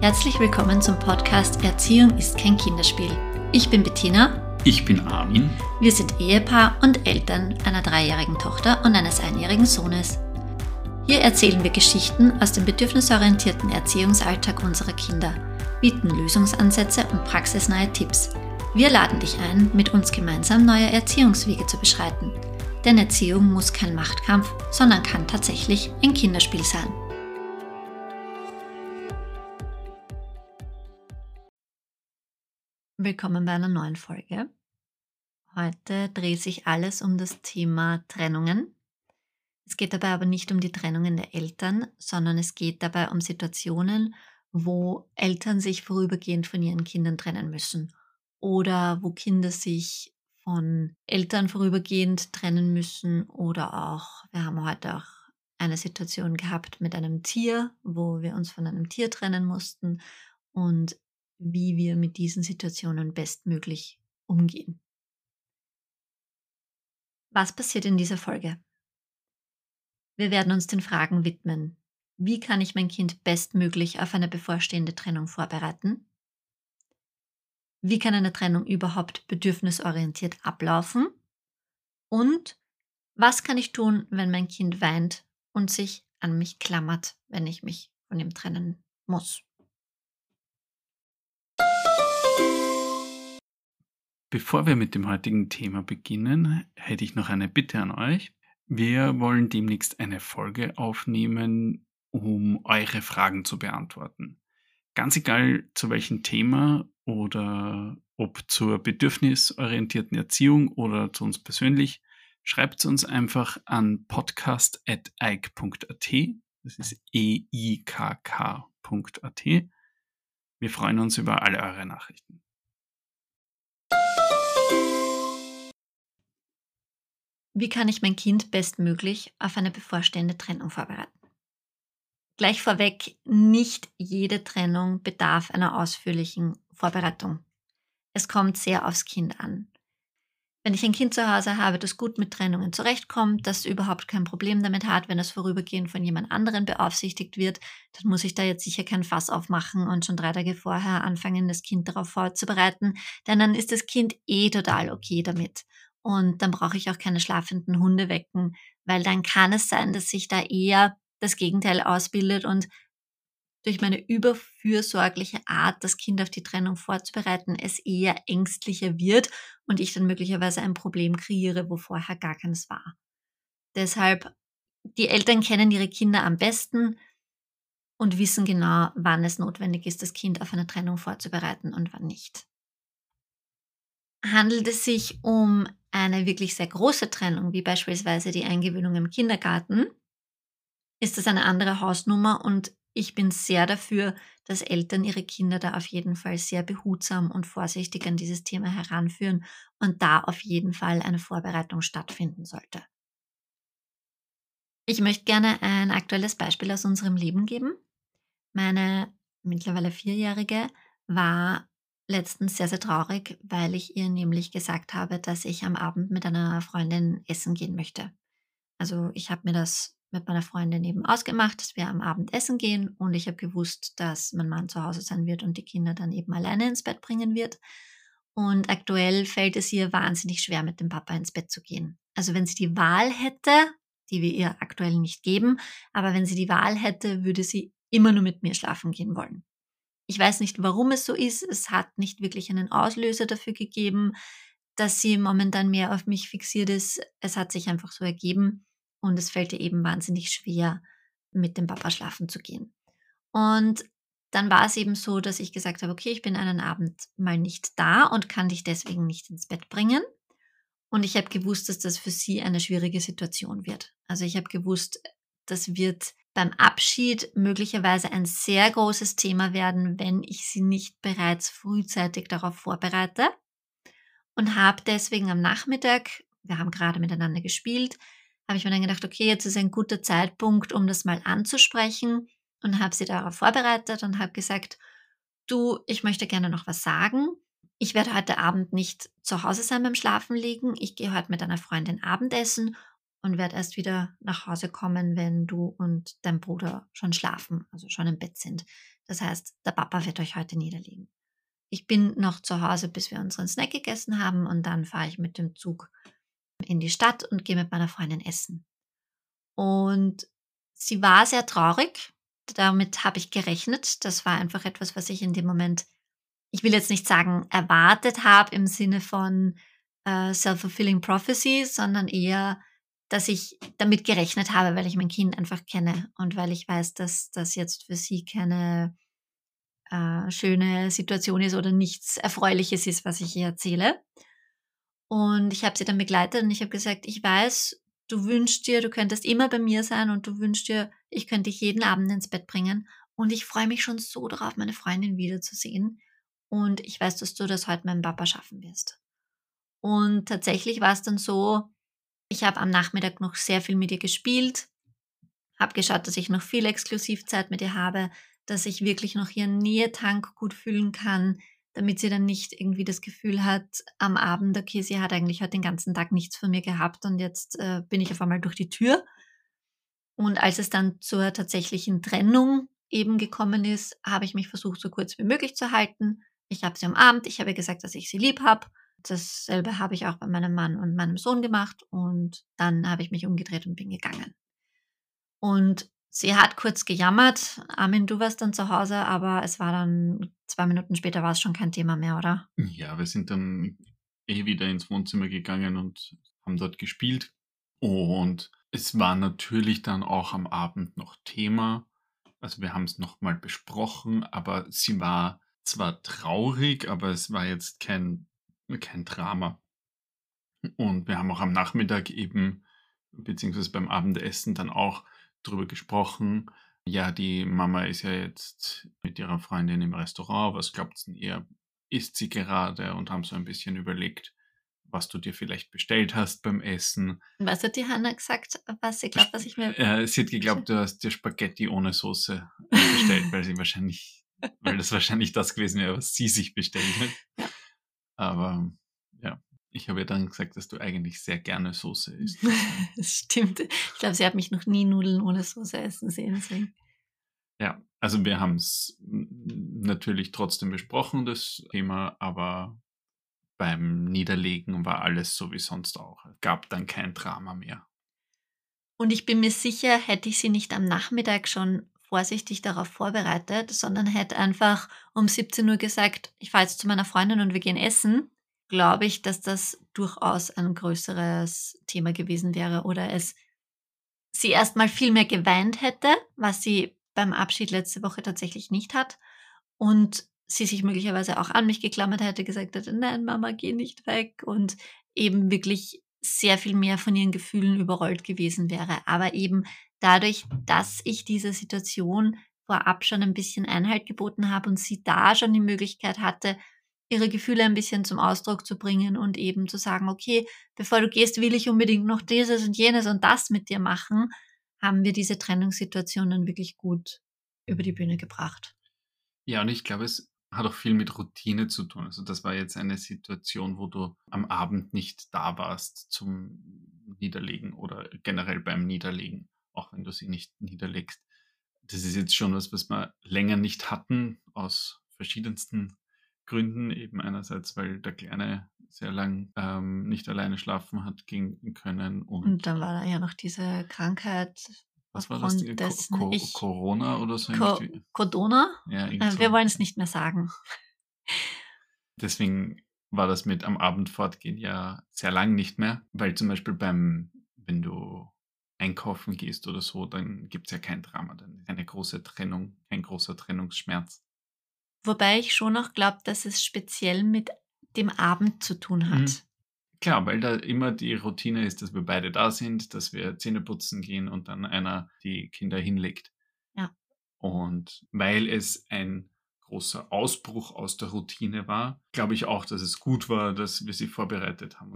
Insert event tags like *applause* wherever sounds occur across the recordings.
Herzlich willkommen zum Podcast Erziehung ist kein Kinderspiel. Ich bin Bettina. Ich bin Armin. Wir sind Ehepaar und Eltern einer dreijährigen Tochter und eines einjährigen Sohnes. Hier erzählen wir Geschichten aus dem bedürfnisorientierten Erziehungsalltag unserer Kinder, bieten Lösungsansätze und praxisnahe Tipps. Wir laden dich ein, mit uns gemeinsam neue Erziehungswege zu beschreiten. Denn Erziehung muss kein Machtkampf, sondern kann tatsächlich ein Kinderspiel sein. Willkommen bei einer neuen Folge. Heute dreht sich alles um das Thema Trennungen. Es geht dabei aber nicht um die Trennungen der Eltern, sondern es geht dabei um Situationen, wo Eltern sich vorübergehend von ihren Kindern trennen müssen oder wo Kinder sich von Eltern vorübergehend trennen müssen oder auch, wir haben heute auch eine Situation gehabt mit einem Tier, wo wir uns von einem Tier trennen mussten und wie wir mit diesen Situationen bestmöglich umgehen. Was passiert in dieser Folge? Wir werden uns den Fragen widmen. Wie kann ich mein Kind bestmöglich auf eine bevorstehende Trennung vorbereiten? Wie kann eine Trennung überhaupt bedürfnisorientiert ablaufen? Und was kann ich tun, wenn mein Kind weint und sich an mich klammert, wenn ich mich von ihm trennen muss? Bevor wir mit dem heutigen Thema beginnen, hätte ich noch eine Bitte an euch. Wir wollen demnächst eine Folge aufnehmen, um eure Fragen zu beantworten. Ganz egal zu welchem Thema oder ob zur bedürfnisorientierten Erziehung oder zu uns persönlich, schreibt uns einfach an podcast.eik.at. Das ist e-i-k-k.at. Wir freuen uns über alle eure Nachrichten. Wie kann ich mein Kind bestmöglich auf eine bevorstehende Trennung vorbereiten? Gleich vorweg, nicht jede Trennung bedarf einer ausführlichen Vorbereitung. Es kommt sehr aufs Kind an. Wenn ich ein Kind zu Hause habe, das gut mit Trennungen zurechtkommt, das überhaupt kein Problem damit hat, wenn es vorübergehend von jemand anderen beaufsichtigt wird, dann muss ich da jetzt sicher kein Fass aufmachen und schon drei Tage vorher anfangen, das Kind darauf vorzubereiten, denn dann ist das Kind eh total okay damit. Und dann brauche ich auch keine schlafenden Hunde wecken, weil dann kann es sein, dass sich da eher das Gegenteil ausbildet und durch meine überfürsorgliche Art, das Kind auf die Trennung vorzubereiten, es eher ängstlicher wird und ich dann möglicherweise ein Problem kreiere, wo vorher gar keines war. Deshalb, die Eltern kennen ihre Kinder am besten und wissen genau, wann es notwendig ist, das Kind auf eine Trennung vorzubereiten und wann nicht. Handelt es sich um eine wirklich sehr große Trennung, wie beispielsweise die Eingewöhnung im Kindergarten, ist das eine andere Hausnummer und ich bin sehr dafür, dass Eltern ihre Kinder da auf jeden Fall sehr behutsam und vorsichtig an dieses Thema heranführen und da auf jeden Fall eine Vorbereitung stattfinden sollte. Ich möchte gerne ein aktuelles Beispiel aus unserem Leben geben. Meine mittlerweile Vierjährige war letztens sehr, sehr traurig, weil ich ihr nämlich gesagt habe, dass ich am Abend mit einer Freundin essen gehen möchte. Also ich habe mir das mit meiner Freundin eben ausgemacht, dass wir am Abend essen gehen und ich habe gewusst, dass mein Mann zu Hause sein wird und die Kinder dann eben alleine ins Bett bringen wird. Und aktuell fällt es ihr wahnsinnig schwer, mit dem Papa ins Bett zu gehen. Also wenn sie die Wahl hätte, die wir ihr aktuell nicht geben, aber wenn sie die Wahl hätte, würde sie immer nur mit mir schlafen gehen wollen. Ich weiß nicht, warum es so ist. Es hat nicht wirklich einen Auslöser dafür gegeben, dass sie momentan mehr auf mich fixiert ist. Es hat sich einfach so ergeben und es fällt ihr eben wahnsinnig schwer, mit dem Papa schlafen zu gehen. Und dann war es eben so, dass ich gesagt habe, okay, ich bin einen Abend mal nicht da und kann dich deswegen nicht ins Bett bringen. Und ich habe gewusst, dass das für sie eine schwierige Situation wird. Also ich habe gewusst, das wird beim Abschied möglicherweise ein sehr großes Thema werden, wenn ich sie nicht bereits frühzeitig darauf vorbereite. Und habe deswegen am Nachmittag, wir haben gerade miteinander gespielt, habe ich mir dann gedacht, okay, jetzt ist ein guter Zeitpunkt, um das mal anzusprechen und habe sie darauf vorbereitet und habe gesagt, du, ich möchte gerne noch was sagen. Ich werde heute Abend nicht zu Hause sein beim Schlafen liegen. Ich gehe heute mit einer Freundin Abendessen und werde erst wieder nach Hause kommen, wenn du und dein Bruder schon schlafen, also schon im Bett sind. Das heißt, der Papa wird euch heute niederlegen. Ich bin noch zu Hause, bis wir unseren Snack gegessen haben und dann fahre ich mit dem Zug in die Stadt und gehe mit meiner Freundin essen. Und sie war sehr traurig. Damit habe ich gerechnet. Das war einfach etwas, was ich in dem Moment, ich will jetzt nicht sagen, erwartet habe im Sinne von äh, self-fulfilling prophecy, sondern eher, dass ich damit gerechnet habe, weil ich mein Kind einfach kenne und weil ich weiß, dass das jetzt für sie keine äh, schöne Situation ist oder nichts Erfreuliches ist, was ich ihr erzähle. Und ich habe sie dann begleitet und ich habe gesagt, ich weiß, du wünschst dir, du könntest immer bei mir sein und du wünschst dir, ich könnte dich jeden Abend ins Bett bringen. Und ich freue mich schon so darauf, meine Freundin wiederzusehen. Und ich weiß, dass du das heute meinem Papa schaffen wirst. Und tatsächlich war es dann so, ich habe am Nachmittag noch sehr viel mit ihr gespielt, habe geschaut, dass ich noch viel Exklusivzeit mit ihr habe, dass ich wirklich noch ihren Nähetank gut füllen kann, damit sie dann nicht irgendwie das Gefühl hat am Abend, okay, sie hat eigentlich heute den ganzen Tag nichts von mir gehabt und jetzt äh, bin ich auf einmal durch die Tür. Und als es dann zur tatsächlichen Trennung eben gekommen ist, habe ich mich versucht, so kurz wie möglich zu halten. Ich habe sie umarmt, ich habe gesagt, dass ich sie lieb habe. Dasselbe habe ich auch bei meinem Mann und meinem Sohn gemacht und dann habe ich mich umgedreht und bin gegangen. Und Sie hat kurz gejammert. Armin, du warst dann zu Hause, aber es war dann zwei Minuten später war es schon kein Thema mehr, oder? Ja, wir sind dann eh wieder ins Wohnzimmer gegangen und haben dort gespielt. Und es war natürlich dann auch am Abend noch Thema. Also wir haben es nochmal besprochen, aber sie war zwar traurig, aber es war jetzt kein, kein Drama. Und wir haben auch am Nachmittag eben, beziehungsweise beim Abendessen dann auch drüber gesprochen. Ja, die Mama ist ja jetzt mit ihrer Freundin im Restaurant. Was glaubt denn ihr? Isst sie gerade? Und haben so ein bisschen überlegt, was du dir vielleicht bestellt hast beim Essen. Was hat die Hanna gesagt, was sie glaubt, was ich mir. Äh, sie hat geglaubt, du hast dir Spaghetti ohne Soße bestellt, weil sie wahrscheinlich, weil das wahrscheinlich das gewesen wäre, was sie sich bestellt hat. *laughs* Aber ja, ich habe ja dann gesagt, dass du eigentlich sehr gerne Soße *laughs* isst. das stimmt. Ich glaube, sie hat mich noch nie Nudeln ohne Soße essen sehen. Deswegen. Ja, also wir haben es natürlich trotzdem besprochen, das Thema, aber beim Niederlegen war alles so wie sonst auch. Es gab dann kein Drama mehr. Und ich bin mir sicher, hätte ich sie nicht am Nachmittag schon vorsichtig darauf vorbereitet, sondern hätte einfach um 17 Uhr gesagt, ich fahre jetzt zu meiner Freundin und wir gehen essen, glaube ich, dass das durchaus ein größeres Thema gewesen wäre oder es sie erstmal viel mehr geweint hätte, was sie beim Abschied letzte Woche tatsächlich nicht hat und sie sich möglicherweise auch an mich geklammert hätte, gesagt hätte, nein, Mama, geh nicht weg und eben wirklich sehr viel mehr von ihren Gefühlen überrollt gewesen wäre. Aber eben dadurch, dass ich diese Situation vorab schon ein bisschen Einhalt geboten habe und sie da schon die Möglichkeit hatte, ihre Gefühle ein bisschen zum Ausdruck zu bringen und eben zu sagen, okay, bevor du gehst, will ich unbedingt noch dieses und jenes und das mit dir machen, haben wir diese Trennungssituation dann wirklich gut über die Bühne gebracht. Ja, und ich glaube, es hat auch viel mit Routine zu tun. Also das war jetzt eine Situation, wo du am Abend nicht da warst zum Niederlegen oder generell beim Niederlegen, auch wenn du sie nicht niederlegst. Das ist jetzt schon was, was wir länger nicht hatten, aus verschiedensten Gründen, eben einerseits, weil der Kleine sehr lang ähm, nicht alleine schlafen hat gehen können. Und, und dann war da ja noch diese Krankheit. Was war das? Dessen, Co ich, Corona oder so? Co Corona? Ja, äh, wir wollen es nicht mehr sagen. Deswegen war das mit am Abend fortgehen ja sehr lang nicht mehr, weil zum Beispiel beim, wenn du einkaufen gehst oder so, dann gibt es ja kein Drama, dann ist eine große Trennung, kein großer Trennungsschmerz. Wobei ich schon auch glaube, dass es speziell mit dem Abend zu tun hat. Mhm. Klar, weil da immer die Routine ist, dass wir beide da sind, dass wir Zähne putzen gehen und dann einer die Kinder hinlegt. Ja. Und weil es ein großer Ausbruch aus der Routine war, glaube ich auch, dass es gut war, dass wir sie vorbereitet haben.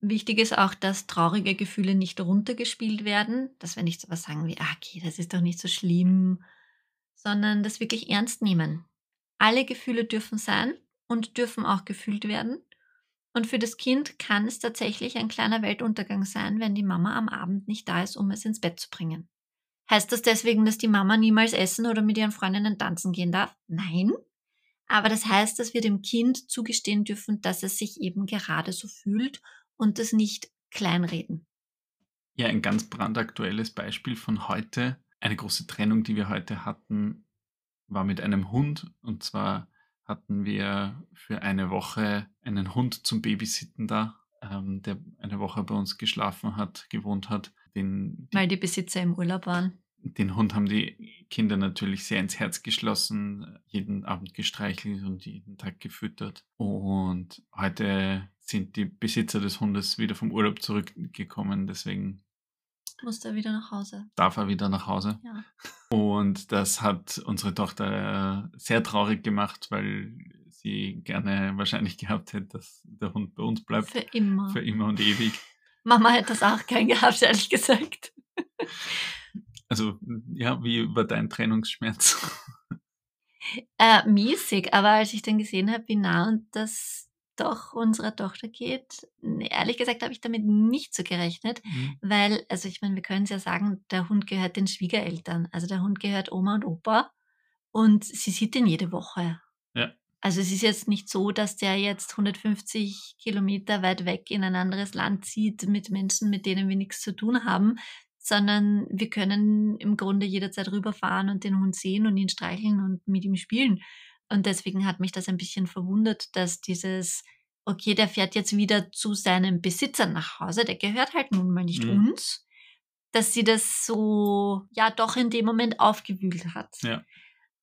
Wichtig ist auch, dass traurige Gefühle nicht runtergespielt werden, dass wir nicht so was sagen wie, ah, okay, das ist doch nicht so schlimm, sondern das wirklich ernst nehmen. Alle Gefühle dürfen sein und dürfen auch gefühlt werden. Und für das Kind kann es tatsächlich ein kleiner Weltuntergang sein, wenn die Mama am Abend nicht da ist, um es ins Bett zu bringen. Heißt das deswegen, dass die Mama niemals essen oder mit ihren Freundinnen tanzen gehen darf? Nein. Aber das heißt, dass wir dem Kind zugestehen dürfen, dass es sich eben gerade so fühlt und das nicht kleinreden. Ja, ein ganz brandaktuelles Beispiel von heute. Eine große Trennung, die wir heute hatten, war mit einem Hund. Und zwar hatten wir für eine Woche einen Hund zum Babysitten da, ähm, der eine Woche bei uns geschlafen hat, gewohnt hat. Den, die, Weil die Besitzer im Urlaub waren. Den Hund haben die Kinder natürlich sehr ins Herz geschlossen, jeden Abend gestreichelt und jeden Tag gefüttert. Und heute sind die Besitzer des Hundes wieder vom Urlaub zurückgekommen, deswegen muss er wieder nach Hause. Darf er wieder nach Hause. Ja. Und das hat unsere Tochter sehr traurig gemacht, weil sie gerne wahrscheinlich *laughs* gehabt hätte, dass der Hund bei uns bleibt. Für immer. Für immer und ewig. Mama hätte das auch gern gehabt, ehrlich gesagt. Also, ja, wie war dein Trennungsschmerz? *laughs* Äh, mäßig, aber als ich dann gesehen habe, wie nah und das doch unserer Tochter geht. Ehrlich gesagt habe ich damit nicht so gerechnet, mhm. weil, also ich meine, wir können es ja sagen, der Hund gehört den Schwiegereltern. Also der Hund gehört Oma und Opa und sie sieht ihn jede Woche. Ja. Also es ist jetzt nicht so, dass der jetzt 150 Kilometer weit weg in ein anderes Land zieht mit Menschen, mit denen wir nichts zu tun haben, sondern wir können im Grunde jederzeit rüberfahren und den Hund sehen und ihn streicheln und mit ihm spielen. Und deswegen hat mich das ein bisschen verwundert, dass dieses, okay, der fährt jetzt wieder zu seinem Besitzer nach Hause, der gehört halt nun mal nicht mhm. uns, dass sie das so, ja, doch in dem Moment aufgewühlt hat. Ja.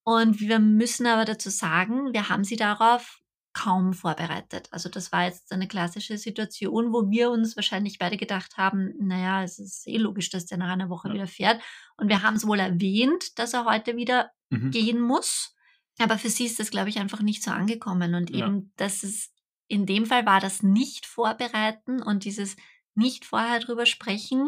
Und wir müssen aber dazu sagen, wir haben sie darauf kaum vorbereitet. Also das war jetzt eine klassische Situation, wo wir uns wahrscheinlich beide gedacht haben, naja, es ist eh logisch, dass der nach einer Woche ja. wieder fährt. Und wir haben es wohl erwähnt, dass er heute wieder mhm. gehen muss. Aber für sie ist das, glaube ich, einfach nicht so angekommen. Und eben, ja. dass es in dem Fall war das nicht vorbereiten und dieses nicht vorher drüber sprechen,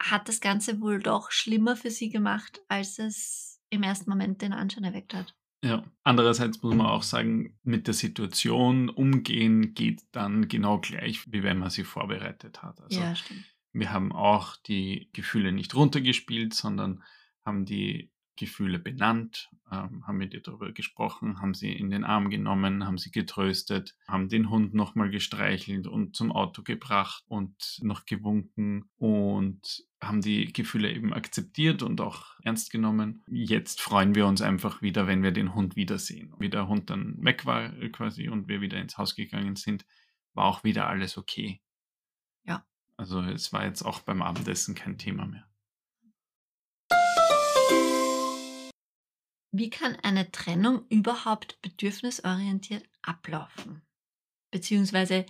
hat das Ganze wohl doch schlimmer für sie gemacht, als es im ersten Moment den Anschein erweckt hat. Ja, andererseits muss man auch sagen, mit der Situation umgehen geht dann genau gleich, wie wenn man sie vorbereitet hat. Also ja, stimmt. Wir haben auch die Gefühle nicht runtergespielt, sondern haben die Gefühle benannt, ähm, haben mit ihr darüber gesprochen, haben sie in den Arm genommen, haben sie getröstet, haben den Hund nochmal gestreichelt und zum Auto gebracht und noch gewunken und haben die Gefühle eben akzeptiert und auch ernst genommen. Jetzt freuen wir uns einfach wieder, wenn wir den Hund wiedersehen. Wie der Hund dann weg war äh, quasi und wir wieder ins Haus gegangen sind, war auch wieder alles okay. Ja. Also es war jetzt auch beim Abendessen kein Thema mehr. Wie kann eine Trennung überhaupt bedürfnisorientiert ablaufen? Beziehungsweise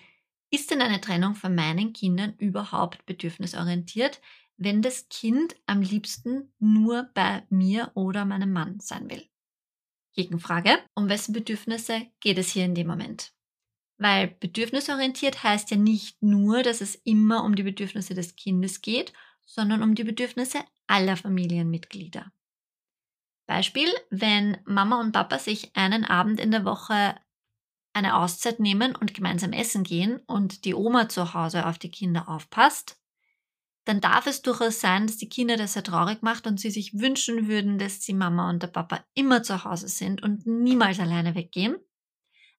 ist denn eine Trennung von meinen Kindern überhaupt bedürfnisorientiert, wenn das Kind am liebsten nur bei mir oder meinem Mann sein will? Gegenfrage, um wessen Bedürfnisse geht es hier in dem Moment? Weil bedürfnisorientiert heißt ja nicht nur, dass es immer um die Bedürfnisse des Kindes geht, sondern um die Bedürfnisse aller Familienmitglieder. Beispiel, wenn Mama und Papa sich einen Abend in der Woche eine Auszeit nehmen und gemeinsam essen gehen und die Oma zu Hause auf die Kinder aufpasst, dann darf es durchaus sein, dass die Kinder das sehr traurig macht und sie sich wünschen würden, dass die Mama und der Papa immer zu Hause sind und niemals alleine weggehen.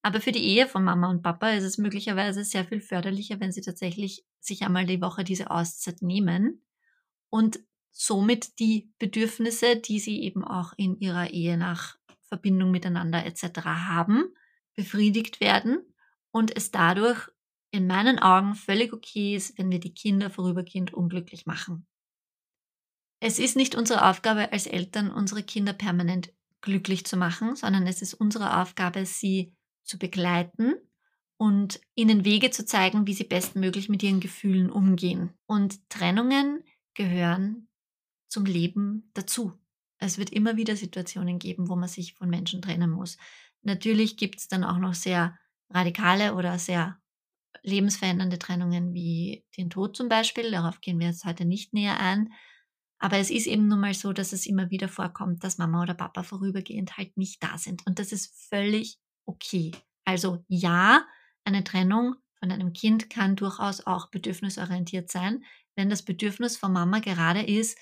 Aber für die Ehe von Mama und Papa ist es möglicherweise sehr viel förderlicher, wenn sie tatsächlich sich einmal die Woche diese Auszeit nehmen und somit die Bedürfnisse, die sie eben auch in ihrer Ehe nach Verbindung miteinander etc. haben, befriedigt werden und es dadurch in meinen Augen völlig okay ist, wenn wir die Kinder vorübergehend unglücklich machen. Es ist nicht unsere Aufgabe als Eltern, unsere Kinder permanent glücklich zu machen, sondern es ist unsere Aufgabe, sie zu begleiten und ihnen Wege zu zeigen, wie sie bestmöglich mit ihren Gefühlen umgehen. Und Trennungen gehören zum Leben dazu. Es wird immer wieder Situationen geben, wo man sich von Menschen trennen muss. Natürlich gibt es dann auch noch sehr radikale oder sehr lebensverändernde Trennungen wie den Tod zum Beispiel. Darauf gehen wir jetzt heute nicht näher ein. Aber es ist eben nun mal so, dass es immer wieder vorkommt, dass Mama oder Papa vorübergehend halt nicht da sind. Und das ist völlig okay. Also ja, eine Trennung von einem Kind kann durchaus auch bedürfnisorientiert sein, wenn das Bedürfnis von Mama gerade ist,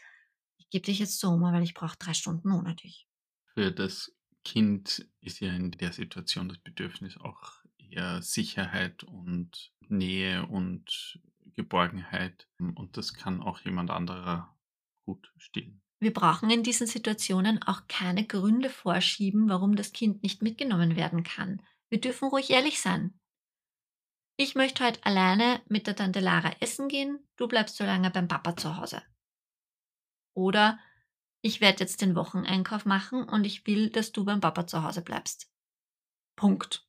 gebe dich jetzt zur Oma, weil ich brauche drei Stunden ohne dich. Für das Kind ist ja in der Situation das Bedürfnis auch eher Sicherheit und Nähe und Geborgenheit. Und das kann auch jemand anderer gut stillen. Wir brauchen in diesen Situationen auch keine Gründe vorschieben, warum das Kind nicht mitgenommen werden kann. Wir dürfen ruhig ehrlich sein. Ich möchte heute alleine mit der Tante Lara essen gehen, du bleibst so lange beim Papa zu Hause. Oder ich werde jetzt den Wocheneinkauf machen und ich will, dass du beim Papa zu Hause bleibst. Punkt.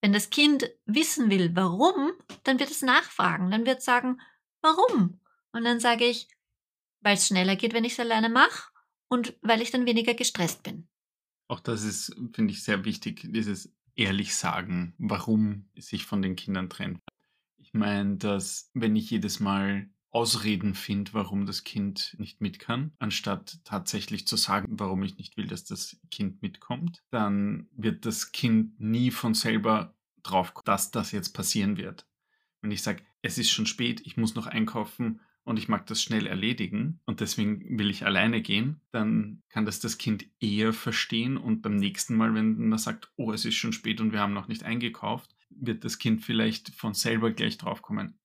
Wenn das Kind wissen will, warum, dann wird es nachfragen. Dann wird es sagen, warum? Und dann sage ich, weil es schneller geht, wenn ich es alleine mache und weil ich dann weniger gestresst bin. Auch das ist, finde ich, sehr wichtig, dieses ehrlich sagen, warum sich von den Kindern trennt. Ich meine, dass wenn ich jedes Mal Ausreden finde, warum das Kind nicht mit kann, anstatt tatsächlich zu sagen, warum ich nicht will, dass das Kind mitkommt, dann wird das Kind nie von selber drauf, dass das jetzt passieren wird. Wenn ich sage, es ist schon spät, ich muss noch einkaufen und ich mag das schnell erledigen und deswegen will ich alleine gehen, dann kann das das Kind eher verstehen und beim nächsten Mal, wenn man sagt, oh, es ist schon spät und wir haben noch nicht eingekauft, wird das Kind vielleicht von selber gleich draufkommen,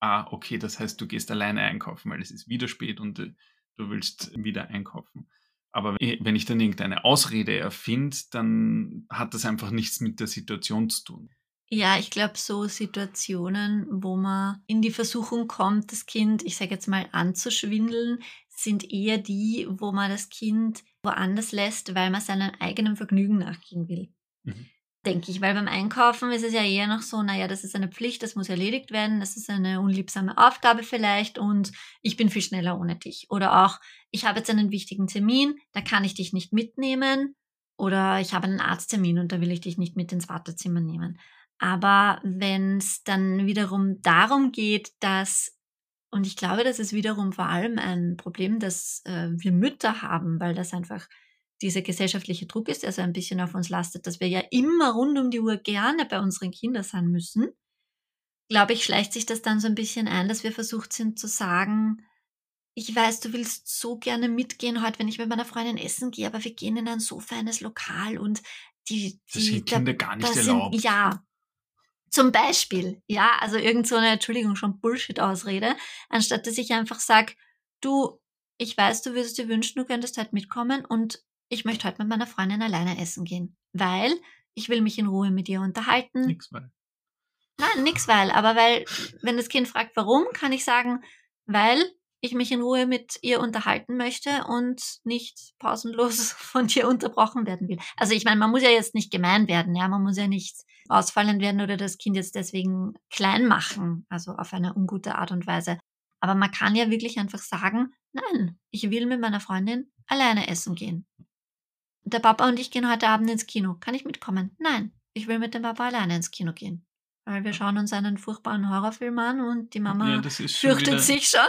ah, okay, das heißt, du gehst alleine einkaufen, weil es ist wieder spät und äh, du willst wieder einkaufen. Aber wenn ich dann irgendeine Ausrede erfinde, dann hat das einfach nichts mit der Situation zu tun. Ja, ich glaube, so Situationen, wo man in die Versuchung kommt, das Kind, ich sage jetzt mal, anzuschwindeln, sind eher die, wo man das Kind woanders lässt, weil man seinem eigenen Vergnügen nachgehen will. Mhm denke ich, weil beim Einkaufen ist es ja eher noch so, naja, das ist eine Pflicht, das muss erledigt werden, das ist eine unliebsame Aufgabe vielleicht und ich bin viel schneller ohne dich. Oder auch, ich habe jetzt einen wichtigen Termin, da kann ich dich nicht mitnehmen oder ich habe einen Arzttermin und da will ich dich nicht mit ins Wartezimmer nehmen. Aber wenn es dann wiederum darum geht, dass und ich glaube, das ist wiederum vor allem ein Problem, das äh, wir Mütter haben, weil das einfach dieser gesellschaftliche Druck ist, der so ein bisschen auf uns lastet, dass wir ja immer rund um die Uhr gerne bei unseren Kindern sein müssen, glaube ich, schleicht sich das dann so ein bisschen ein, dass wir versucht sind zu sagen, ich weiß, du willst so gerne mitgehen heute, wenn ich mit meiner Freundin essen gehe, aber wir gehen in ein so feines Lokal und die, die das sind Kinder da, gar nicht erlaubt. Sind, ja, zum Beispiel, ja, also irgend so eine, Entschuldigung, schon Bullshit-Ausrede, anstatt dass ich einfach sage, du, ich weiß, du würdest dir wünschen, du könntest halt mitkommen und ich möchte heute mit meiner Freundin alleine essen gehen, weil ich will mich in Ruhe mit ihr unterhalten. Nix weil. Nein, nix weil, aber weil, wenn das Kind fragt, warum, kann ich sagen, weil ich mich in Ruhe mit ihr unterhalten möchte und nicht pausenlos *laughs* von dir unterbrochen werden will. Also ich meine, man muss ja jetzt nicht gemein werden, ja, man muss ja nicht ausfallend werden oder das Kind jetzt deswegen klein machen, also auf eine ungute Art und Weise. Aber man kann ja wirklich einfach sagen, nein, ich will mit meiner Freundin alleine essen gehen der Papa und ich gehen heute Abend ins Kino. Kann ich mitkommen? Nein, ich will mit dem Papa alleine ins Kino gehen. Weil wir schauen uns einen furchtbaren Horrorfilm an und die Mama ja, fürchtet wieder, sich schon.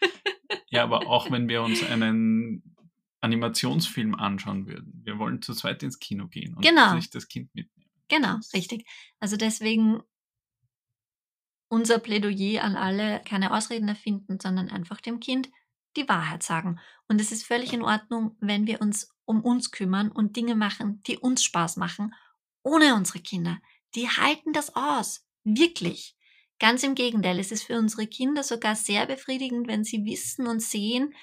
*laughs* ja, aber auch wenn wir uns einen Animationsfilm anschauen würden. Wir wollen zu zweit ins Kino gehen und genau. sich das Kind mitnehmen. Genau, richtig. Also deswegen unser Plädoyer an alle, keine Ausreden erfinden, sondern einfach dem Kind die Wahrheit sagen. Und es ist völlig in Ordnung, wenn wir uns um uns kümmern und Dinge machen, die uns Spaß machen, ohne unsere Kinder. Die halten das aus. Wirklich. Ganz im Gegenteil, es ist für unsere Kinder sogar sehr befriedigend, wenn sie wissen und sehen,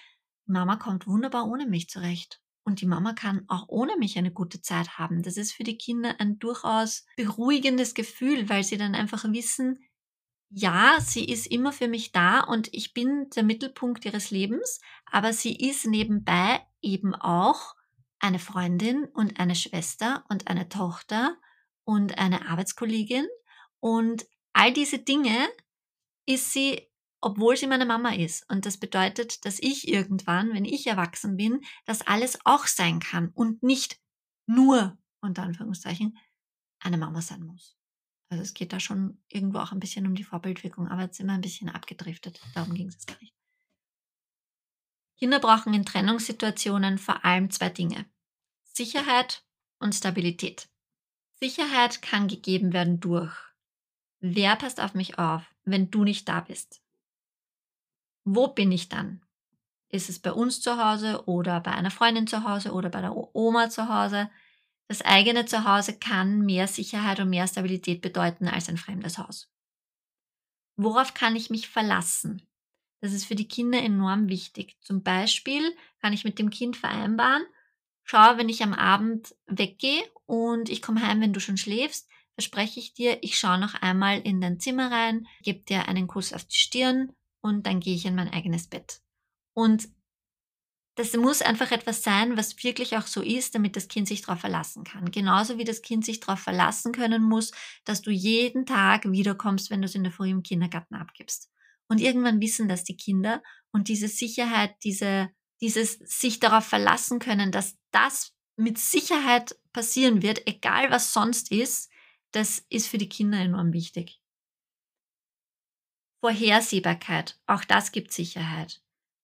Mama kommt wunderbar ohne mich zurecht. Und die Mama kann auch ohne mich eine gute Zeit haben. Das ist für die Kinder ein durchaus beruhigendes Gefühl, weil sie dann einfach wissen, ja, sie ist immer für mich da und ich bin der Mittelpunkt ihres Lebens, aber sie ist nebenbei eben auch eine Freundin und eine Schwester und eine Tochter und eine Arbeitskollegin und all diese Dinge ist sie, obwohl sie meine Mama ist. Und das bedeutet, dass ich irgendwann, wenn ich erwachsen bin, das alles auch sein kann und nicht nur, unter Anführungszeichen, eine Mama sein muss. Also es geht da schon irgendwo auch ein bisschen um die Vorbildwirkung, aber jetzt sind wir ein bisschen abgedriftet. Darum ging es jetzt gar nicht. Kinder brauchen in Trennungssituationen vor allem zwei Dinge. Sicherheit und Stabilität. Sicherheit kann gegeben werden durch wer passt auf mich auf, wenn du nicht da bist? Wo bin ich dann? Ist es bei uns zu Hause oder bei einer Freundin zu Hause oder bei der Oma zu Hause? Das eigene Zuhause kann mehr Sicherheit und mehr Stabilität bedeuten als ein fremdes Haus. Worauf kann ich mich verlassen? Das ist für die Kinder enorm wichtig. Zum Beispiel kann ich mit dem Kind vereinbaren, schau, wenn ich am Abend weggehe und ich komme heim, wenn du schon schläfst, verspreche ich dir, ich schaue noch einmal in dein Zimmer rein, gebe dir einen Kuss auf die Stirn und dann gehe ich in mein eigenes Bett. Und das muss einfach etwas sein, was wirklich auch so ist, damit das Kind sich darauf verlassen kann. Genauso wie das Kind sich darauf verlassen können muss, dass du jeden Tag wiederkommst, wenn du es in der Früh im Kindergarten abgibst. Und irgendwann wissen das die Kinder und diese Sicherheit, diese, dieses sich darauf verlassen können, dass das mit Sicherheit passieren wird, egal was sonst ist, das ist für die Kinder enorm wichtig. Vorhersehbarkeit, auch das gibt Sicherheit.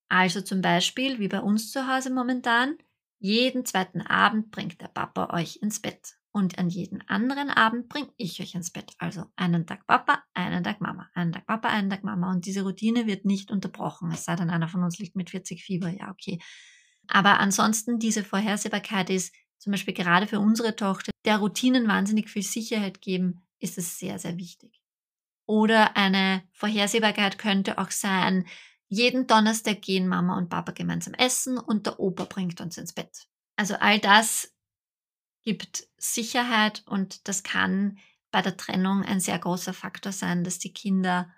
Also zum Beispiel, wie bei uns zu Hause momentan, jeden zweiten Abend bringt der Papa euch ins Bett. Und an jeden anderen Abend bringe ich euch ins Bett. Also einen Tag Papa, einen Tag Mama, einen Tag Papa, einen Tag Mama. Und diese Routine wird nicht unterbrochen. Es sei denn, einer von uns liegt mit 40 Fieber, ja, okay. Aber ansonsten diese Vorhersehbarkeit ist zum Beispiel gerade für unsere Tochter, der Routinen wahnsinnig viel Sicherheit geben, ist es sehr, sehr wichtig. Oder eine Vorhersehbarkeit könnte auch sein, jeden Donnerstag gehen Mama und Papa gemeinsam essen und der Opa bringt uns ins Bett. Also all das gibt Sicherheit und das kann bei der Trennung ein sehr großer Faktor sein, dass die Kinder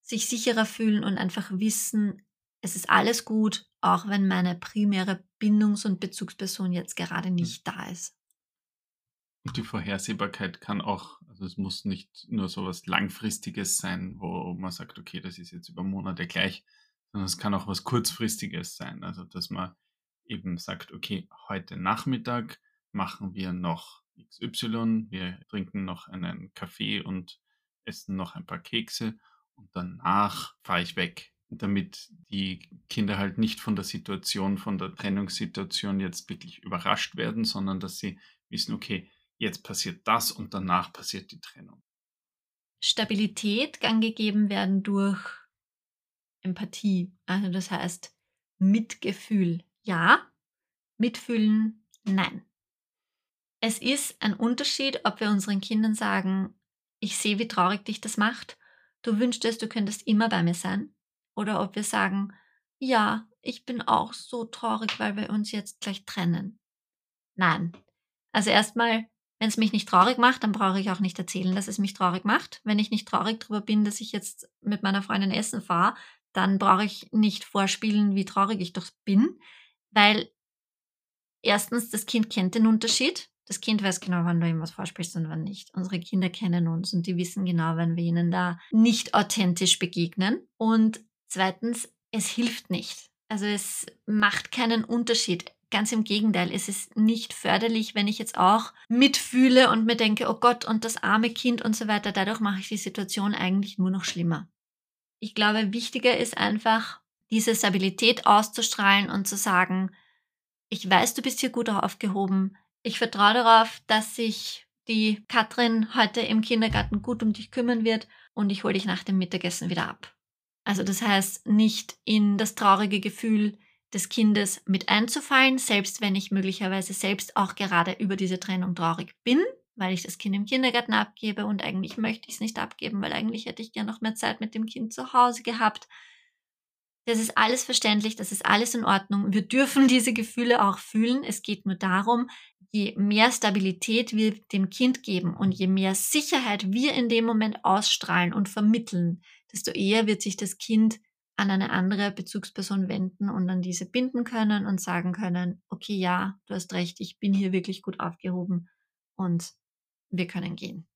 sich sicherer fühlen und einfach wissen, es ist alles gut, auch wenn meine primäre Bindungs- und Bezugsperson jetzt gerade hm. nicht da ist. Und die Vorhersehbarkeit kann auch, also es muss nicht nur so was Langfristiges sein, wo man sagt, okay, das ist jetzt über Monate gleich, sondern es kann auch was Kurzfristiges sein. Also dass man eben sagt, okay, heute Nachmittag machen wir noch XY, wir trinken noch einen Kaffee und essen noch ein paar Kekse und danach fahre ich weg, damit die Kinder halt nicht von der Situation, von der Trennungssituation jetzt wirklich überrascht werden, sondern dass sie wissen, okay, jetzt passiert das und danach passiert die Trennung. Stabilität kann gegeben werden durch Empathie. Also das heißt Mitgefühl. Ja, mitfühlen, nein. Es ist ein Unterschied, ob wir unseren Kindern sagen, ich sehe, wie traurig dich das macht, du wünschtest, du könntest immer bei mir sein. Oder ob wir sagen, ja, ich bin auch so traurig, weil wir uns jetzt gleich trennen. Nein. Also erstmal wenn es mich nicht traurig macht, dann brauche ich auch nicht erzählen, dass es mich traurig macht. Wenn ich nicht traurig darüber bin, dass ich jetzt mit meiner Freundin essen fahre, dann brauche ich nicht vorspielen, wie traurig ich doch bin, weil erstens das Kind kennt den Unterschied. Das Kind weiß genau, wann du ihm was vorspielst und wann nicht. Unsere Kinder kennen uns und die wissen genau, wenn wir ihnen da nicht authentisch begegnen. Und zweitens, es hilft nicht. Also es macht keinen Unterschied. Ganz im Gegenteil, es ist nicht förderlich, wenn ich jetzt auch mitfühle und mir denke, oh Gott, und das arme Kind und so weiter. Dadurch mache ich die Situation eigentlich nur noch schlimmer. Ich glaube, wichtiger ist einfach, diese Stabilität auszustrahlen und zu sagen, ich weiß, du bist hier gut aufgehoben. Ich vertraue darauf, dass sich die Katrin heute im Kindergarten gut um dich kümmern wird und ich hole dich nach dem Mittagessen wieder ab. Also das heißt, nicht in das traurige Gefühl des Kindes mit einzufallen, selbst wenn ich möglicherweise selbst auch gerade über diese Trennung traurig bin, weil ich das Kind im Kindergarten abgebe und eigentlich möchte ich es nicht abgeben, weil eigentlich hätte ich gerne noch mehr Zeit mit dem Kind zu Hause gehabt. Das ist alles verständlich, das ist alles in Ordnung. Wir dürfen diese Gefühle auch fühlen. Es geht nur darum, je mehr Stabilität wir dem Kind geben und je mehr Sicherheit wir in dem Moment ausstrahlen und vermitteln, desto eher wird sich das Kind an eine andere Bezugsperson wenden und an diese binden können und sagen können, okay, ja, du hast recht, ich bin hier wirklich gut aufgehoben und wir können gehen.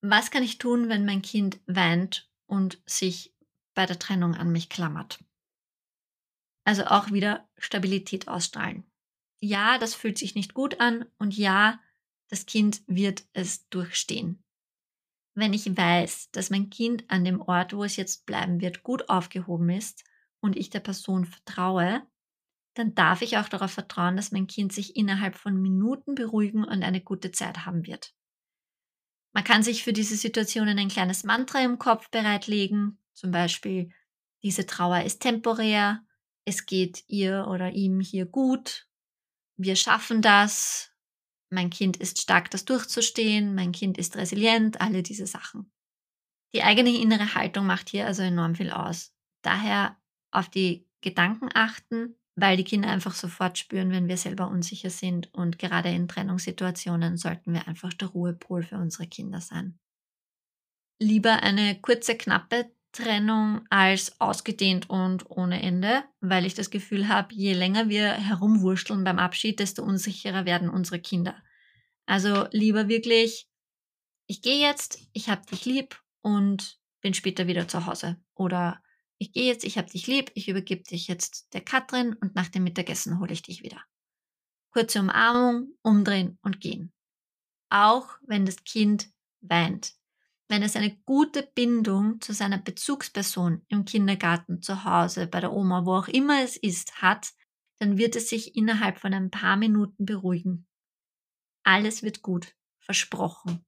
Was kann ich tun, wenn mein Kind weint und sich bei der Trennung an mich klammert? Also auch wieder Stabilität ausstrahlen. Ja, das fühlt sich nicht gut an und ja, das Kind wird es durchstehen wenn ich weiß, dass mein Kind an dem Ort, wo es jetzt bleiben wird, gut aufgehoben ist und ich der Person vertraue, dann darf ich auch darauf vertrauen, dass mein Kind sich innerhalb von Minuten beruhigen und eine gute Zeit haben wird. Man kann sich für diese Situationen ein kleines Mantra im Kopf bereitlegen, zum Beispiel, diese Trauer ist temporär, es geht ihr oder ihm hier gut, wir schaffen das, mein Kind ist stark, das durchzustehen, mein Kind ist resilient, alle diese Sachen. Die eigene innere Haltung macht hier also enorm viel aus. Daher auf die Gedanken achten, weil die Kinder einfach sofort spüren, wenn wir selber unsicher sind. Und gerade in Trennungssituationen sollten wir einfach der Ruhepol für unsere Kinder sein. Lieber eine kurze, knappe Trennung als ausgedehnt und ohne Ende, weil ich das Gefühl habe, je länger wir herumwurschteln beim Abschied, desto unsicherer werden unsere Kinder. Also lieber wirklich, ich gehe jetzt, ich habe dich lieb und bin später wieder zu Hause. Oder ich gehe jetzt, ich habe dich lieb, ich übergebe dich jetzt der Katrin und nach dem Mittagessen hole ich dich wieder. Kurze Umarmung, umdrehen und gehen. Auch wenn das Kind weint. Wenn es eine gute Bindung zu seiner Bezugsperson im Kindergarten, zu Hause, bei der Oma, wo auch immer es ist, hat, dann wird es sich innerhalb von ein paar Minuten beruhigen. Alles wird gut. Versprochen.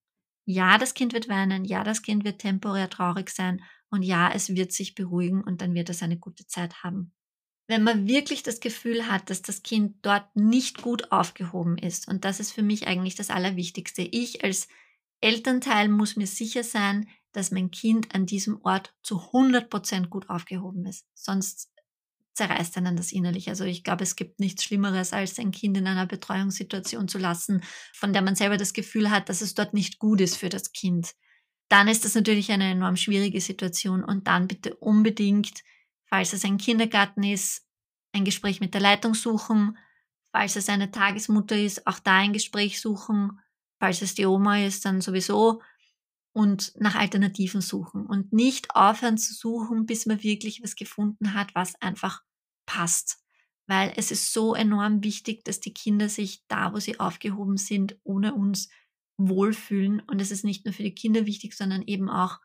Ja, das Kind wird weinen, ja, das Kind wird temporär traurig sein und ja, es wird sich beruhigen und dann wird es eine gute Zeit haben. Wenn man wirklich das Gefühl hat, dass das Kind dort nicht gut aufgehoben ist, und das ist für mich eigentlich das Allerwichtigste, ich als Elternteil muss mir sicher sein, dass mein Kind an diesem Ort zu 100% gut aufgehoben ist. Sonst zerreißt einen das innerlich. Also ich glaube, es gibt nichts Schlimmeres, als ein Kind in einer Betreuungssituation zu lassen, von der man selber das Gefühl hat, dass es dort nicht gut ist für das Kind dann ist das natürlich eine enorm schwierige Situation und dann bitte unbedingt, falls es ein Kindergarten ist, ein Gespräch mit der Leitung suchen, falls es eine Tagesmutter ist, auch da ein Gespräch suchen, falls es die Oma ist, dann sowieso und nach Alternativen suchen und nicht aufhören zu suchen, bis man wirklich was gefunden hat, was einfach passt. Weil es ist so enorm wichtig, dass die Kinder sich da, wo sie aufgehoben sind, ohne uns wohlfühlen. Und es ist nicht nur für die Kinder wichtig, sondern eben auch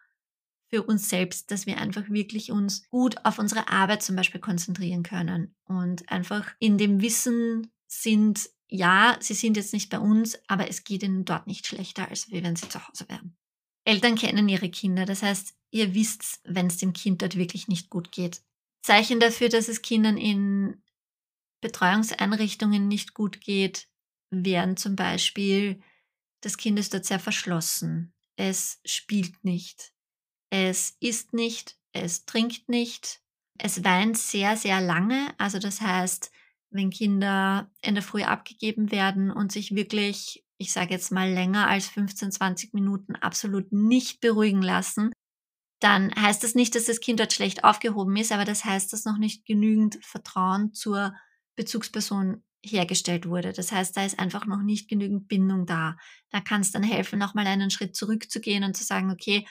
für uns selbst, dass wir einfach wirklich uns gut auf unsere Arbeit zum Beispiel konzentrieren können und einfach in dem Wissen sind, ja, sie sind jetzt nicht bei uns, aber es geht ihnen dort nicht schlechter, als wenn sie zu Hause wären. Eltern kennen ihre Kinder, das heißt, ihr wisst, wenn es dem Kind dort wirklich nicht gut geht. Zeichen dafür, dass es Kindern in Betreuungseinrichtungen nicht gut geht, wären zum Beispiel das Kind ist dort sehr verschlossen. Es spielt nicht. Es isst nicht. Es trinkt nicht. Es weint sehr, sehr lange. Also das heißt, wenn Kinder in der Früh abgegeben werden und sich wirklich, ich sage jetzt mal länger als 15, 20 Minuten absolut nicht beruhigen lassen, dann heißt das nicht, dass das Kind dort schlecht aufgehoben ist, aber das heißt, dass noch nicht genügend Vertrauen zur Bezugsperson hergestellt wurde. Das heißt, da ist einfach noch nicht genügend Bindung da. Da kann es dann helfen, nochmal einen Schritt zurückzugehen und zu sagen, okay,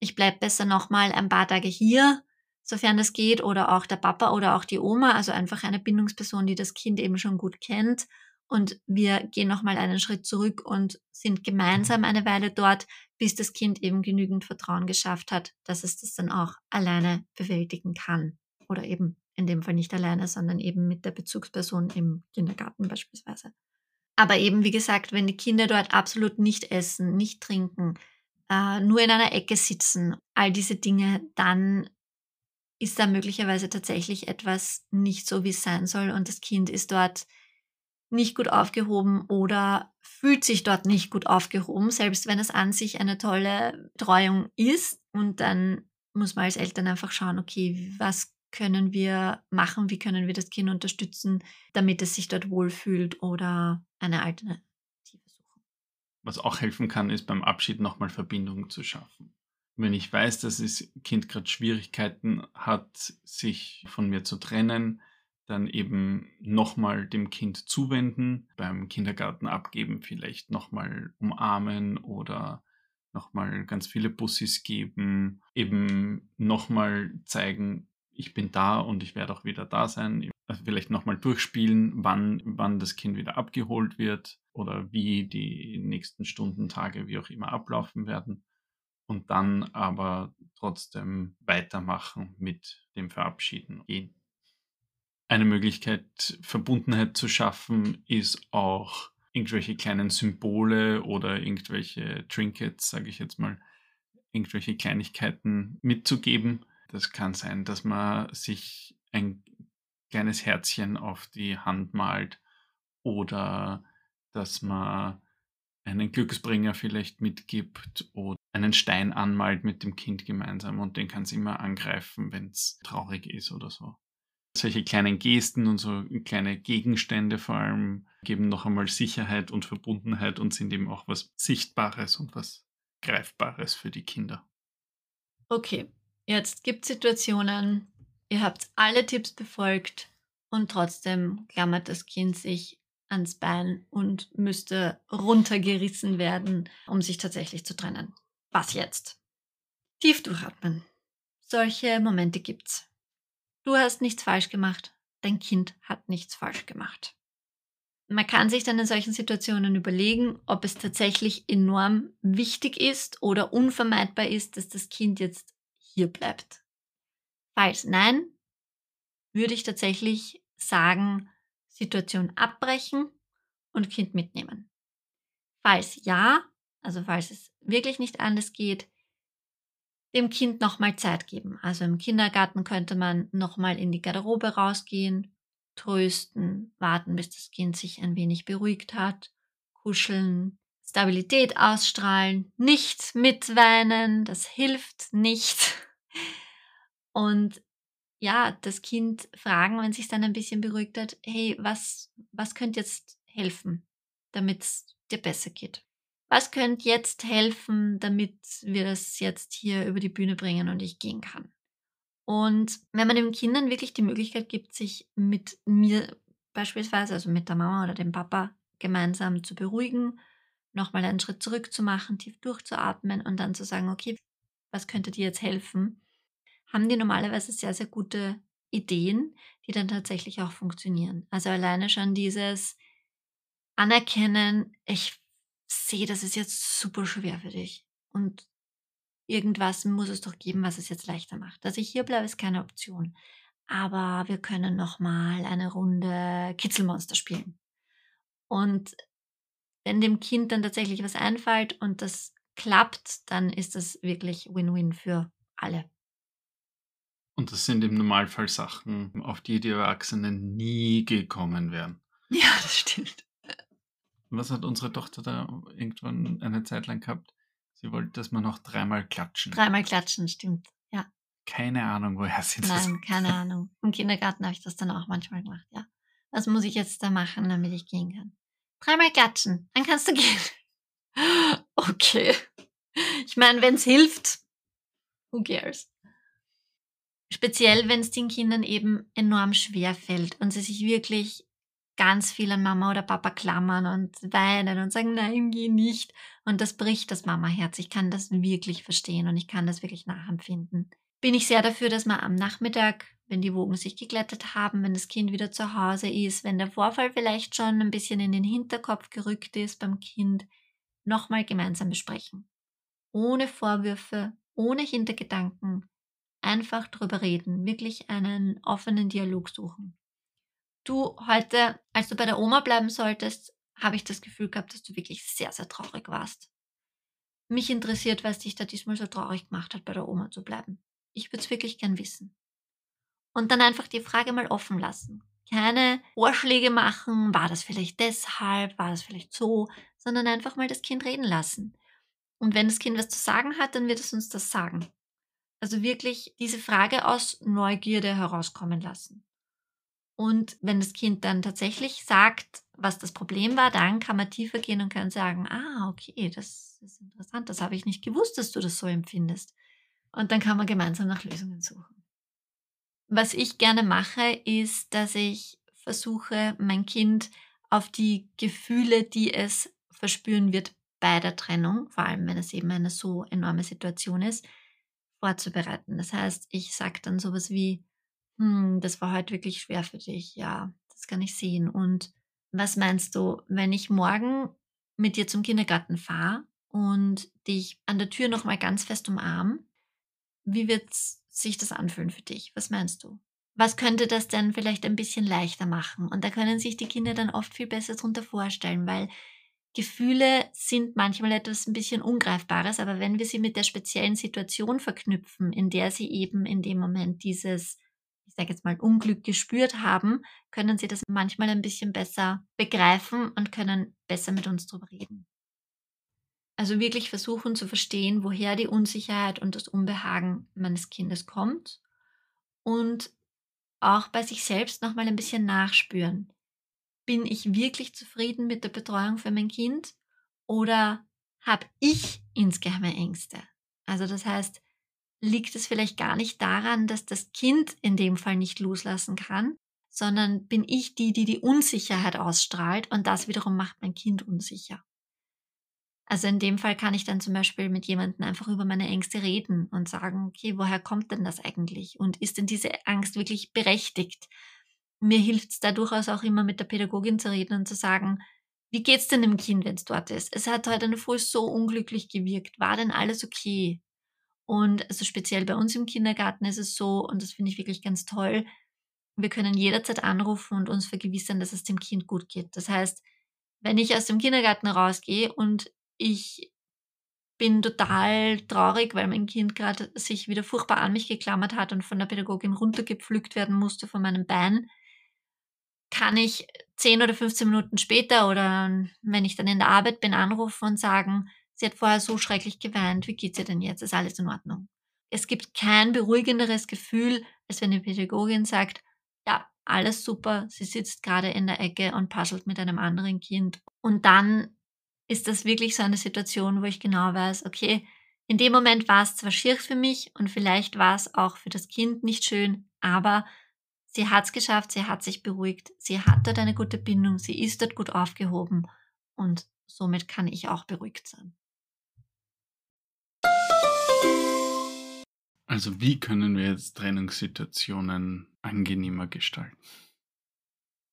ich bleibe besser nochmal ein paar Tage hier, sofern das geht, oder auch der Papa oder auch die Oma, also einfach eine Bindungsperson, die das Kind eben schon gut kennt. Und wir gehen nochmal einen Schritt zurück und sind gemeinsam eine Weile dort, bis das Kind eben genügend Vertrauen geschafft hat, dass es das dann auch alleine bewältigen kann oder eben in dem Fall nicht alleine, sondern eben mit der Bezugsperson im Kindergarten beispielsweise. Aber eben, wie gesagt, wenn die Kinder dort absolut nicht essen, nicht trinken, äh, nur in einer Ecke sitzen, all diese Dinge, dann ist da möglicherweise tatsächlich etwas nicht so, wie es sein soll und das Kind ist dort nicht gut aufgehoben oder fühlt sich dort nicht gut aufgehoben, selbst wenn es an sich eine tolle Betreuung ist. Und dann muss man als Eltern einfach schauen, okay, was können wir machen, wie können wir das Kind unterstützen, damit es sich dort wohlfühlt oder eine Alternative suchen. Was auch helfen kann, ist beim Abschied nochmal Verbindung zu schaffen. Wenn ich weiß, dass das Kind gerade Schwierigkeiten hat, sich von mir zu trennen, dann eben nochmal dem Kind zuwenden, beim Kindergarten abgeben, vielleicht nochmal umarmen oder nochmal ganz viele Bussis geben, eben nochmal zeigen, ich bin da und ich werde auch wieder da sein. Also vielleicht nochmal durchspielen, wann, wann das Kind wieder abgeholt wird oder wie die nächsten Stunden, Tage, wie auch immer ablaufen werden. Und dann aber trotzdem weitermachen mit dem Verabschieden gehen. Eine Möglichkeit, Verbundenheit zu schaffen, ist auch irgendwelche kleinen Symbole oder irgendwelche Trinkets, sage ich jetzt mal, irgendwelche Kleinigkeiten mitzugeben. Das kann sein, dass man sich ein kleines Herzchen auf die Hand malt oder dass man einen Glücksbringer vielleicht mitgibt oder einen Stein anmalt mit dem Kind gemeinsam und den kann es immer angreifen, wenn es traurig ist oder so. Solche kleinen Gesten und so kleine Gegenstände vor allem geben noch einmal Sicherheit und Verbundenheit und sind eben auch was Sichtbares und was Greifbares für die Kinder. Okay, jetzt gibt es Situationen, ihr habt alle Tipps befolgt und trotzdem klammert das Kind sich ans Bein und müsste runtergerissen werden, um sich tatsächlich zu trennen. Was jetzt? Tief durchatmen. Solche Momente gibt's. Du hast nichts falsch gemacht, dein Kind hat nichts falsch gemacht. Man kann sich dann in solchen Situationen überlegen, ob es tatsächlich enorm wichtig ist oder unvermeidbar ist, dass das Kind jetzt hier bleibt. Falls nein, würde ich tatsächlich sagen, Situation abbrechen und Kind mitnehmen. Falls ja, also falls es wirklich nicht anders geht, dem Kind nochmal Zeit geben. Also im Kindergarten könnte man nochmal in die Garderobe rausgehen, trösten, warten, bis das Kind sich ein wenig beruhigt hat, kuscheln, Stabilität ausstrahlen, nicht mitweinen, das hilft nicht. *laughs* Und ja, das Kind fragen, wenn sich dann ein bisschen beruhigt hat, hey, was, was könnte jetzt helfen, damit es dir besser geht? Was könnte jetzt helfen, damit wir das jetzt hier über die Bühne bringen und ich gehen kann? Und wenn man den Kindern wirklich die Möglichkeit gibt, sich mit mir beispielsweise, also mit der Mama oder dem Papa gemeinsam zu beruhigen, nochmal einen Schritt zurück zu machen, tief durchzuatmen und dann zu sagen, okay, was könnte dir jetzt helfen? haben die normalerweise sehr, sehr gute Ideen, die dann tatsächlich auch funktionieren. Also alleine schon dieses Anerkennen, ich sehe, das ist jetzt super schwer für dich. Und irgendwas muss es doch geben, was es jetzt leichter macht. Dass ich hier bleibe, ist keine Option. Aber wir können noch mal eine Runde Kitzelmonster spielen. Und wenn dem Kind dann tatsächlich was einfällt und das klappt, dann ist das wirklich Win-Win für alle. Und das sind im Normalfall Sachen, auf die die Erwachsenen nie gekommen wären. Ja, das stimmt. Was hat unsere Tochter da irgendwann eine Zeit lang gehabt? Sie wollte, dass wir noch dreimal klatschen. Dreimal klatschen, stimmt. Ja. Keine Ahnung, woher sie das Nein, keine *laughs* Ahnung. Im Kindergarten habe ich das dann auch manchmal gemacht, ja. Was muss ich jetzt da machen, damit ich gehen kann? Dreimal klatschen, dann kannst du gehen. *laughs* Okay. Ich meine, wenn es hilft, who cares? Speziell, wenn es den Kindern eben enorm schwer fällt und sie sich wirklich ganz viel an Mama oder Papa klammern und weinen und sagen, nein, geh nicht. Und das bricht das Mama-Herz. Ich kann das wirklich verstehen und ich kann das wirklich nachempfinden. Bin ich sehr dafür, dass man am Nachmittag, wenn die Wogen sich geglättet haben, wenn das Kind wieder zu Hause ist, wenn der Vorfall vielleicht schon ein bisschen in den Hinterkopf gerückt ist beim Kind, nochmal gemeinsam besprechen. Ohne Vorwürfe, ohne Hintergedanken, einfach drüber reden, wirklich einen offenen Dialog suchen. Du heute, als du bei der Oma bleiben solltest, habe ich das Gefühl gehabt, dass du wirklich sehr, sehr traurig warst. Mich interessiert, was dich da diesmal so traurig gemacht hat, bei der Oma zu bleiben. Ich würde es wirklich gern wissen. Und dann einfach die Frage mal offen lassen. Keine Vorschläge machen, war das vielleicht deshalb, war das vielleicht so, sondern einfach mal das Kind reden lassen. Und wenn das Kind was zu sagen hat, dann wird es uns das sagen. Also wirklich diese Frage aus Neugierde herauskommen lassen. Und wenn das Kind dann tatsächlich sagt, was das Problem war, dann kann man tiefer gehen und kann sagen, ah, okay, das ist interessant, das habe ich nicht gewusst, dass du das so empfindest. Und dann kann man gemeinsam nach Lösungen suchen. Was ich gerne mache, ist, dass ich versuche, mein Kind auf die Gefühle, die es verspüren wird bei der Trennung, vor allem wenn es eben eine so enorme Situation ist, vorzubereiten. Das heißt, ich sage dann sowas wie, hm, das war heute wirklich schwer für dich. Ja, das kann ich sehen. Und was meinst du, wenn ich morgen mit dir zum Kindergarten fahre und dich an der Tür nochmal ganz fest umarm, wie wird sich das anfühlen für dich? Was meinst du? was könnte das denn vielleicht ein bisschen leichter machen? Und da können sich die Kinder dann oft viel besser darunter vorstellen, weil Gefühle sind manchmal etwas ein bisschen Ungreifbares, aber wenn wir sie mit der speziellen Situation verknüpfen, in der sie eben in dem Moment dieses, ich sage jetzt mal, Unglück gespürt haben, können sie das manchmal ein bisschen besser begreifen und können besser mit uns darüber reden. Also wirklich versuchen zu verstehen, woher die Unsicherheit und das Unbehagen meines Kindes kommt und auch bei sich selbst nochmal ein bisschen nachspüren bin ich wirklich zufrieden mit der Betreuung für mein Kind oder habe ich insgeheime Ängste? Also das heißt, liegt es vielleicht gar nicht daran, dass das Kind in dem Fall nicht loslassen kann, sondern bin ich die, die die Unsicherheit ausstrahlt und das wiederum macht mein Kind unsicher. Also in dem Fall kann ich dann zum Beispiel mit jemandem einfach über meine Ängste reden und sagen, okay, woher kommt denn das eigentlich? Und ist denn diese Angst wirklich berechtigt? mir hilft es da durchaus auch immer mit der Pädagogin zu reden und zu sagen, wie geht's denn dem Kind, wenn es dort ist? Es hat heute eine Früh so unglücklich gewirkt. War denn alles okay? Und also speziell bei uns im Kindergarten ist es so, und das finde ich wirklich ganz toll, wir können jederzeit anrufen und uns vergewissern, dass es dem Kind gut geht. Das heißt, wenn ich aus dem Kindergarten rausgehe und ich bin total traurig, weil mein Kind gerade sich wieder furchtbar an mich geklammert hat und von der Pädagogin runtergepflückt werden musste von meinem Bein, kann ich 10 oder 15 Minuten später oder wenn ich dann in der Arbeit bin, anrufen und sagen, sie hat vorher so schrecklich geweint, wie geht's ihr denn jetzt? Ist alles in Ordnung? Es gibt kein beruhigenderes Gefühl, als wenn die Pädagogin sagt, ja, alles super, sie sitzt gerade in der Ecke und puzzelt mit einem anderen Kind. Und dann ist das wirklich so eine Situation, wo ich genau weiß, okay, in dem Moment war es zwar schier für mich und vielleicht war es auch für das Kind nicht schön, aber Sie hat es geschafft, sie hat sich beruhigt, sie hat dort eine gute Bindung, sie ist dort gut aufgehoben und somit kann ich auch beruhigt sein. Also wie können wir jetzt Trennungssituationen angenehmer gestalten?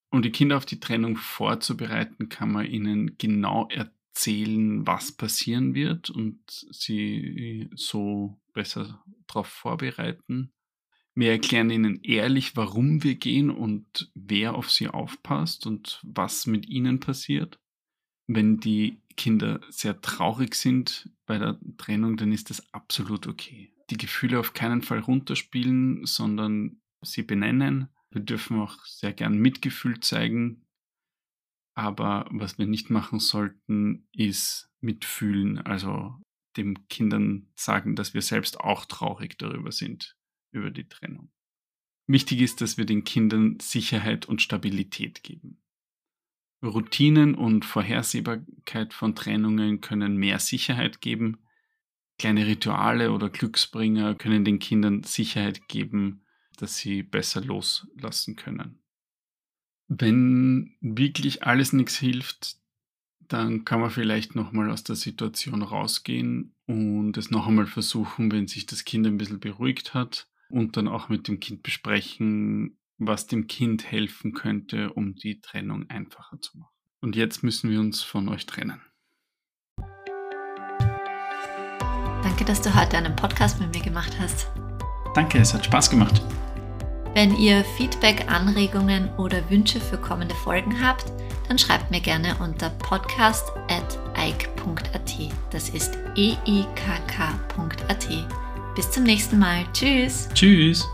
Um die Kinder auf die Trennung vorzubereiten, kann man ihnen genau erzählen, was passieren wird und sie so besser darauf vorbereiten. Wir erklären ihnen ehrlich, warum wir gehen und wer auf sie aufpasst und was mit ihnen passiert. Wenn die Kinder sehr traurig sind bei der Trennung, dann ist das absolut okay. Die Gefühle auf keinen Fall runterspielen, sondern sie benennen. Wir dürfen auch sehr gern Mitgefühl zeigen. Aber was wir nicht machen sollten, ist mitfühlen, also den Kindern sagen, dass wir selbst auch traurig darüber sind über die Trennung. Wichtig ist, dass wir den Kindern Sicherheit und Stabilität geben. Routinen und Vorhersehbarkeit von Trennungen können mehr Sicherheit geben. Kleine Rituale oder Glücksbringer können den Kindern Sicherheit geben, dass sie besser loslassen können. Wenn wirklich alles nichts hilft, dann kann man vielleicht nochmal aus der Situation rausgehen und es noch einmal versuchen, wenn sich das Kind ein bisschen beruhigt hat und dann auch mit dem Kind besprechen, was dem Kind helfen könnte, um die Trennung einfacher zu machen. Und jetzt müssen wir uns von euch trennen. Danke, dass du heute einen Podcast mit mir gemacht hast. Danke, es hat Spaß gemacht. Wenn ihr Feedback, Anregungen oder Wünsche für kommende Folgen habt, dann schreibt mir gerne unter podcast.eik.at. Das ist eikk.at. Bis zum nächsten Mal. Tschüss. Tschüss.